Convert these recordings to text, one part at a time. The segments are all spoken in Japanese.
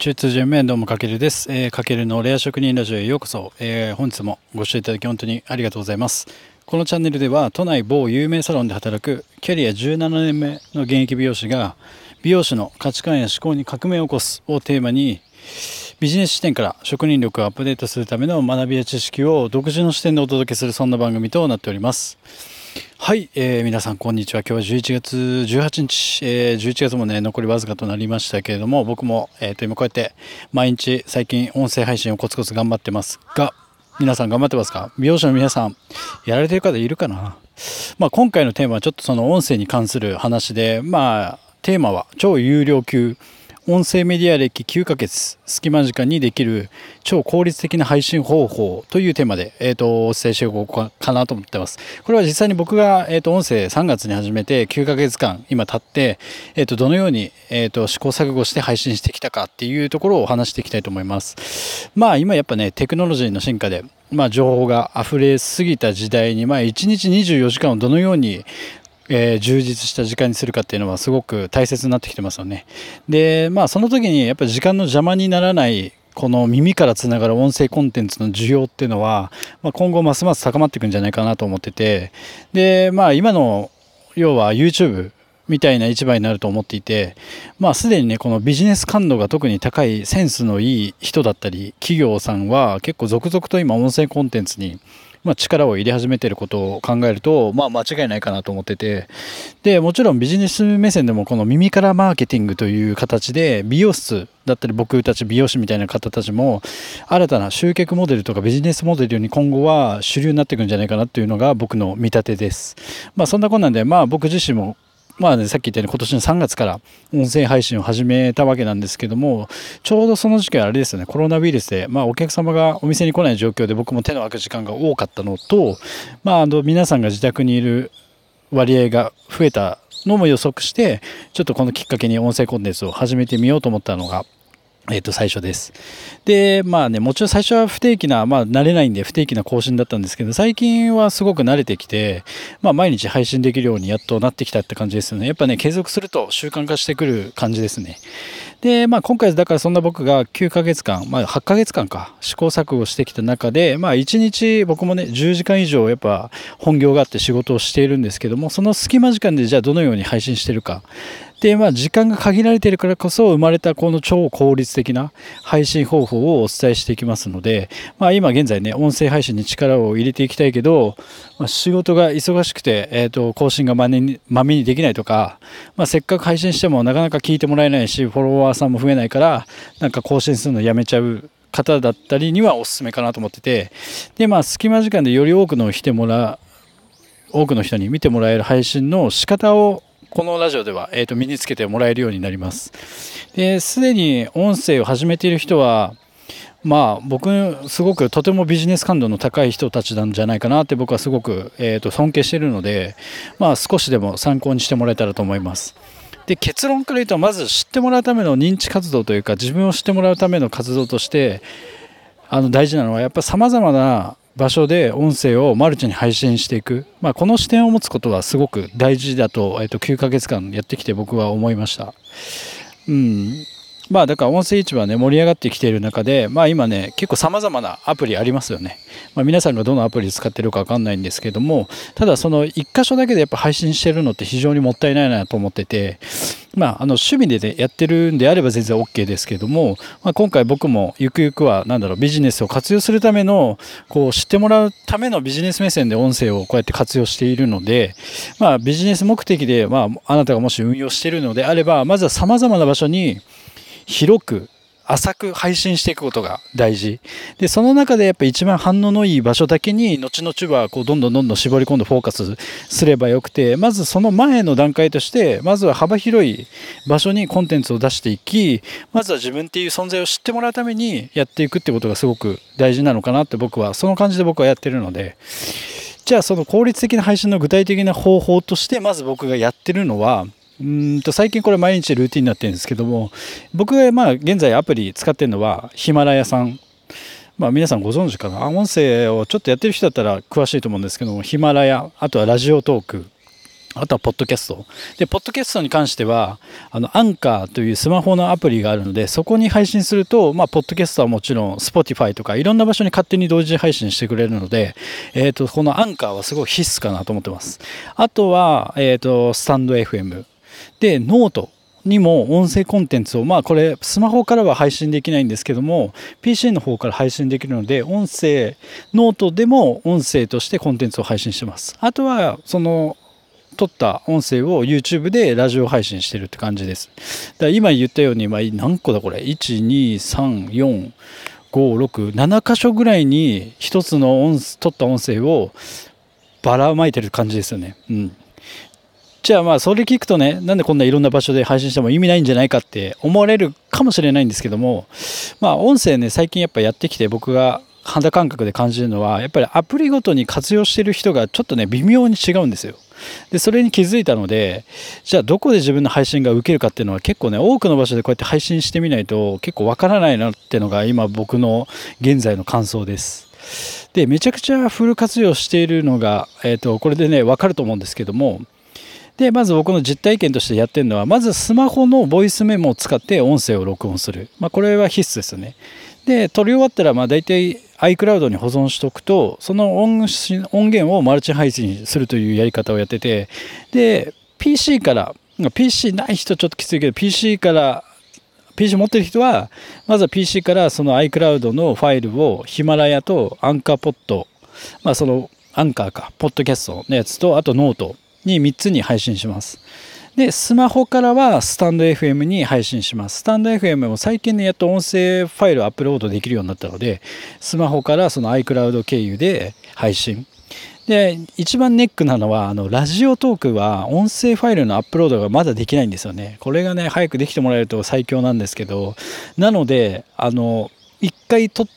中通順面どうもかけるです。えー、かけるのレア職人ラジオへようこそ。えー、本日もご視聴いただき本当にありがとうございます。このチャンネルでは都内某有名サロンで働くキャリア17年目の現役美容師が美容師の価値観や思考に革命を起こすをテーマにビジネス視点から職人力をアップデートするための学びや知識を独自の視点でお届けするそんな番組となっております。はい、えー、皆さんこんにちは。今日は11月18日、えー、11月もね、残りわずかとなりましたけれども、僕も、えー、と今こうやって毎日最近音声配信をコツコツ頑張ってますが、皆さん頑張ってますか？美容師の皆さん、やられてる方いるかな？まあ今回のテーマはちょっとその音声に関する話で、まあテーマは超有料級音声メディア歴9ヶ月、隙間時間にできる超効率的な配信方法というテーマで、えっ、ー、と、お伝えしていこうかなと思ってます。これは実際に僕が、えっ、ー、と、音声3月に始めて9ヶ月間今経って、えっ、ー、と、どのように、えっ、と、試行錯誤して配信してきたかっていうところをお話していきたいと思います。まあ、今やっぱね、テクノロジーの進化で、まあ、情報が溢れすぎた時代に、まあ、1日24時間をどのようにえー、充実した時間にするかっていうのはすごく大切になってきてますよね。で、まあその時にやっぱり時間の邪魔にならないこの耳からつながる音声コンテンツの需要っていうのは、まあ、今後ますます高まっていくんじゃないかなと思ってて、で、まあ今の要は YouTube みたいな市場になると思っていて、まあすでにね、このビジネス感度が特に高いセンスのいい人だったり、企業さんは結構続々と今音声コンテンツにまあ、力を入れ始めてることを考えると、まあ、間違いないかなと思っててでもちろんビジネス目線でもこの耳からマーケティングという形で美容室だったり僕たち美容師みたいな方たちも新たな集客モデルとかビジネスモデルに今後は主流になっていくんじゃないかなというのが僕の見立てです。まあ、そんなこんなんで、まあ、僕自身もまあね、さっき言ったように今年の3月から音声配信を始めたわけなんですけども、ちょうどその時期はあれですよね、コロナウイルスで、まあお客様がお店に来ない状況で僕も手の空く時間が多かったのと、まああの皆さんが自宅にいる割合が増えたのも予測して、ちょっとこのきっかけに音声コンテンツを始めてみようと思ったのが、えっ、と、最初です。で、まあね、もちろん最初は不定期な、まあ慣れないんで不定期な更新だったんですけど、最近はすごく慣れてきて、まあ毎日配信できるようにやっとなってきたって感じですよね。やっぱね、継続すると習慣化してくる感じですね。で、まあ今回だからそんな僕が9ヶ月間、まあ8ヶ月間か、試行錯誤してきた中で、まあ1日僕もね、10時間以上やっぱ本業があって仕事をしているんですけども、その隙間時間でじゃあどのように配信してるか。で、まあ時間が限られているからこそ生まれたこの超効率的な配信方法をお伝えしていきますので、まあ今現在ね、音声配信に力を入れていきたいけど、まあ、仕事が忙しくて、え、ー、と、更新がまめにまめにできないとか、まあせっかく配信してもなかなか聞いてもらえないし、フォロワーーさんも増えないからなんか更新するのやめちゃう方だったりにはおすすめかなと思っててでまあ隙間時間でより多くの人もら多くの人に見てもらえる配信の仕方をこのラジオでは、えー、と身につけてもらえるようになります。ですでに音声を始めている人はまあ僕すごくとてもビジネス感度の高い人たちなんじゃないかなって僕はすごく、えー、と尊敬しているのでまあ少しでも参考にしてもらえたらと思います。で結論から言うとまず知ってもらうための認知活動というか自分を知ってもらうための活動としてあの大事なのはやっぱさまざまな場所で音声をマルチに配信していく、まあ、この視点を持つことはすごく大事だと,、えー、と9ヶ月間やってきて僕は思いました。うんまあだから音声市場はね盛り上がってきている中でまあ今ね結構様々なアプリありますよね。まあ、皆さんがどのアプリ使ってるかわかんないんですけどもただその1箇所だけでやっぱ配信してるのって非常にもったいないなと思っててまあ、あの趣味で、ね、やってるんであれば全然 OK ですけども、まあ、今回僕もゆくゆくは何だろうビジネスを活用するためのこう知ってもらうためのビジネス目線で音声をこうやって活用しているので、まあ、ビジネス目的で、まあ、あなたがもし運用しているのであればまずはさまざまな場所に広く浅く配信していくことが大事。で、その中でやっぱ一番反応のいい場所だけに、後々はこうどんどんどんどん絞り込んでフォーカスすればよくて、まずその前の段階として、まずは幅広い場所にコンテンツを出していき、まずは自分っていう存在を知ってもらうためにやっていくってことがすごく大事なのかなって僕は、その感じで僕はやってるので、じゃあその効率的な配信の具体的な方法として、まず僕がやってるのは、うんと最近これ毎日ルーティンになってるんですけども僕がまあ現在アプリ使ってるのはヒマラヤさんまあ皆さんご存知かな？音声をちょっとやってる人だったら詳しいと思うんですけどもヒマラヤあとはラジオトークあとは、ポッドキャスト。で、ポッドキャストに関しては、あの、アンカーというスマホのアプリがあるので、そこに配信すると、まあ、ポッドキャストはもちろん、Spotify とか、いろんな場所に勝手に同時配信してくれるので、えっ、ー、と、このアンカーはすごい必須かなと思ってます。あとは、えっ、ー、と、スタンド FM。で、ノート。にも音声コンテンツをまあこれスマホからは配信できないんですけども PC の方から配信できるので音声ノートでも音声としてコンテンツを配信してますあとはその撮った音声を YouTube でラジオ配信してるって感じです。だから今言ったように、まあ、何個だこれ ?1、2、3、4、5、6、7箇所ぐらいに一つの音撮った音声をばらまいてる感じですよね。うん。じゃあまあそれ聞くとねなんでこんないろんな場所で配信しても意味ないんじゃないかって思われるかもしれないんですけどもまあ音声ね最近やっぱやってきて僕が肌感覚で感じるのはやっぱりアプリごとに活用してる人がちょっとね微妙に違うんですよ。でそれに気づいたのでじゃあどこで自分の配信が受けるかっていうのは結構ね多くの場所でこうやって配信してみないと結構わからないなっていうのが今僕の現在の感想です。でめちゃくちゃフル活用しているのが、えーと、これでね分かると思うんですけどもでまず僕の実体験としてやってるのはまずスマホのボイスメモを使って音声を録音する、まあ、これは必須ですよね。で撮り終わったらまあ大体 iCloud に保存しておくとその音源をマルチ配信するというやり方をやっててで PC から PC ない人ちょっときついけど PC から PC 持ってる人はまずは PC からその iCloud のファイルをヒマラヤとアンカーポットまあそのアンカーかポッドキャストのやつとあとノート。に3つに配信しますで、スマホからはスタンド FM に配信します。スタンド FM も最近ね、やっと音声ファイルアップロードできるようになったので、スマホからその iCloud 経由で配信。で、一番ネックなのは、あの、ラジオトークは音声ファイルのアップロードがまだできないんですよね。これがね、早くできてもらえると最強なんですけど、なので、あの、一回と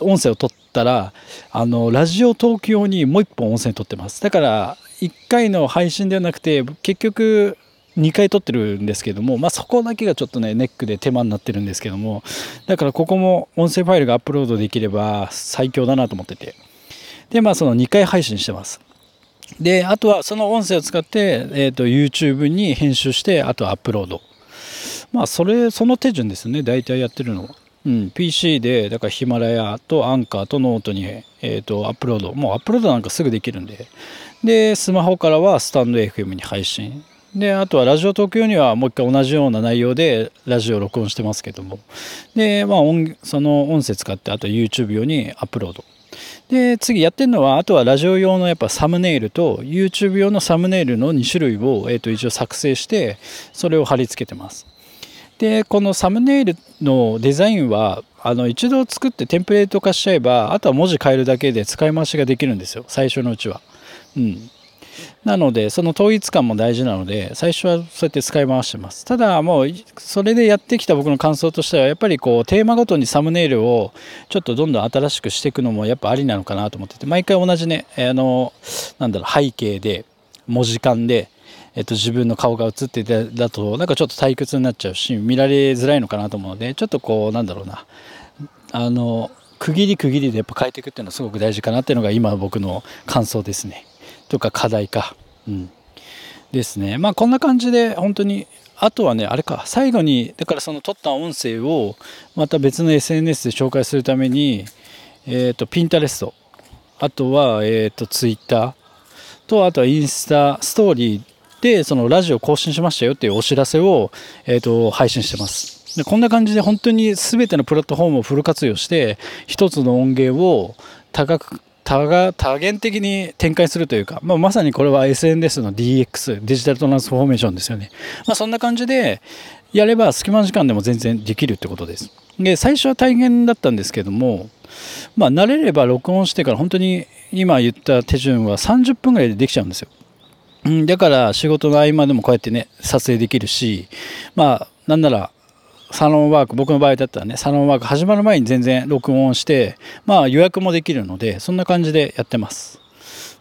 音声を取ったら、あの、ラジオトーク用にもう一本音声取ってます。だから、1回の配信ではなくて結局2回撮ってるんですけども、まあ、そこだけがちょっとねネックで手間になってるんですけどもだからここも音声ファイルがアップロードできれば最強だなと思ってて。でまあその2回配信してます。であとはその音声を使って、えーと、YouTube に編集してあとアップロード。まあそれその手順ですね大体やってるのは。うん、PC でだからヒマラヤとアンカーとノートに、えーとアップロード。もうアップロードなんかすぐできるんで。でスマホからはスタンド FM に配信。であとはラジオトークにはもう一回同じような内容でラジオを録音してますけども。で、まあ音、その音声使ってあと YouTube 用にアップロード。で次やってるのはあとはラジオ用のやっぱサムネイルと YouTube 用のサムネイルの2種類を、えー、と一応作成してそれを貼り付けてます。でこのサムネイルのデザインはあの一度作ってテンプレート化しちゃえばあとは文字変えるだけで使い回しができるんですよ。最初のうちは。うん、なのでその統一感も大事なので最初はそうやって使い回してますただもうそれでやってきた僕の感想としてはやっぱりこうテーマごとにサムネイルをちょっとどんどん新しくしていくのもやっぱありなのかなと思ってて毎回同じねあのなんだろう背景で文字間でえっと、自分の顔が映っててだとなんかちょっと退屈になっちゃうし見られづらいのかなと思うのでちょっとこうなんだろうなあの区切り区切りでやっぱ変えていくっていうのはすごく大事かなっていうのが今僕の感想ですね。とか課題か。うん。ですね。まあこんな感じで本当にあとはね、あれか、最後に、だからその撮った音声をまた別の SNS で紹介するために、えっ、ー、と、ピンタレスト、あとは、えっ、ー、と、ツイッターと、あとはインスタ、ストーリーで、そのラジオ更新しましたよっていうお知らせを、えっ、ー、と、配信してます。でこんな感じで本当に全てのプラットフォームをフル活用して一つの音源を高く多が多元的に展開するというか、まあ、まさにこれは SNS の DX デジタルトランスフォーメーションですよね、まあ、そんな感じでやれば隙間時間でも全然できるってことです。で最初は大変だったんですけどもまあ慣れれば録音してから本当に今言った手順は30分ぐらいでできちゃうんですよ。だから仕事の合間でもこうやってね撮影できるしまあなんならサロンワーク僕の場合だったらねサロンワーク始まる前に全然録音してまあ予約もできるのでそんな感じでやってます。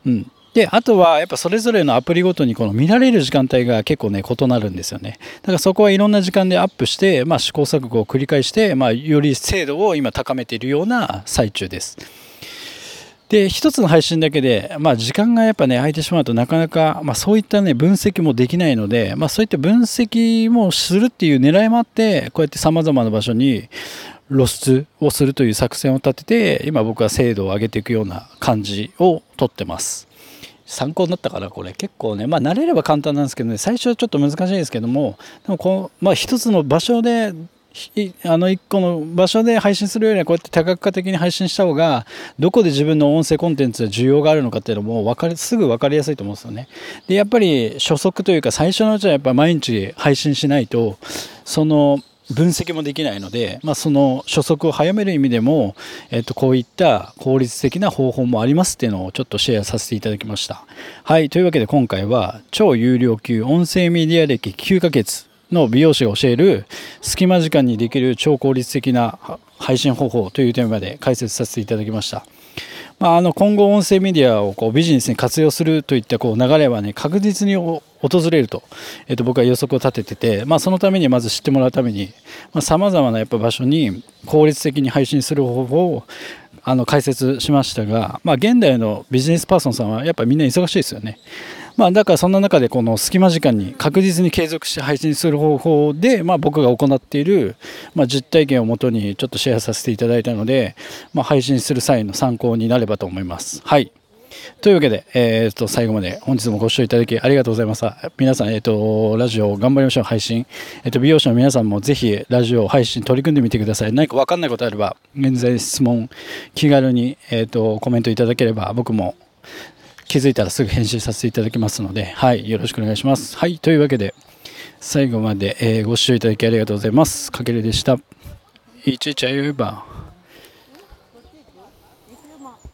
うん、であとはやっぱそれぞれのアプリごとにこの見られる時間帯が結構ね異なるんですよね。だからそこはいろんな時間でアップして、まあ、試行錯誤を繰り返して、まあ、より精度を今高めているような最中です。で、一つの配信だけで、まあ、時間がやっぱね、空いてしまうとなかなか、まあ、そういったね、分析もできないので、まあ、そういった分析もするっていう狙いもあって、こうやって様々な場所に露出をするという作戦を立てて、今僕は精度を上げていくような感じをとってます。参考になったからこれ結構ねまあ慣れれば簡単なんですけどね最初はちょっと難しいですけどもでもこう、まあ、一つの場所であの1個の場所で配信するよりはこうやって多角化的に配信した方がどこで自分の音声コンテンツで需要があるのかっていうのも分かりすぐ分かりやすいと思うんですよね。でやっぱり初速というか最初のうちはやっぱ毎日配信しないとその分析もできないので、まあ、その初速を早める意味でも、えっと、こういった効率的な方法もありますっていうのをちょっとシェアさせていただきました。はい。というわけで今回は超有料級音声メディア歴9ヶ月の美容師が教える隙間時間にできる超効率的な配信方法というテーマで解説させていただきました。まあ、あの今後音声メディアをこうビジネスに活用するといったこう流れはね確実に訪れると,、えー、と僕は予測を立ててて、まあ、そのためにまず知ってもらうためにさまざ、まなやっぱ場所に効率的に配信する方法をあの解説しましたが、まあ、現代のビジネスパーソンさんはやっぱみんな忙しいですよね。まあ、だからそんな中でこの隙間時間に確実に継続して配信する方法で、まあ、僕が行っている、まあ、実体験をもとにちょっとシェアさせていただいたので、まあ、配信する際の参考になればと思います。はい。というわけで、えー、と最後まで本日もご視聴いただきありがとうございました。皆さん、えー、とラジオ頑張りましょう、配信。えー、と美容師の皆さんもぜひラジオ配信取り組んでみてください。何か分かんないことあれば、現在質問、気軽に、えー、とコメントいただければ僕も気づいたらすぐ返信させていただきますので、はい、よろしくお願いします。はい、というわけで、最後まで、えー、ご視聴いただきありがとうございます。かけるでした。いちいちあよいば。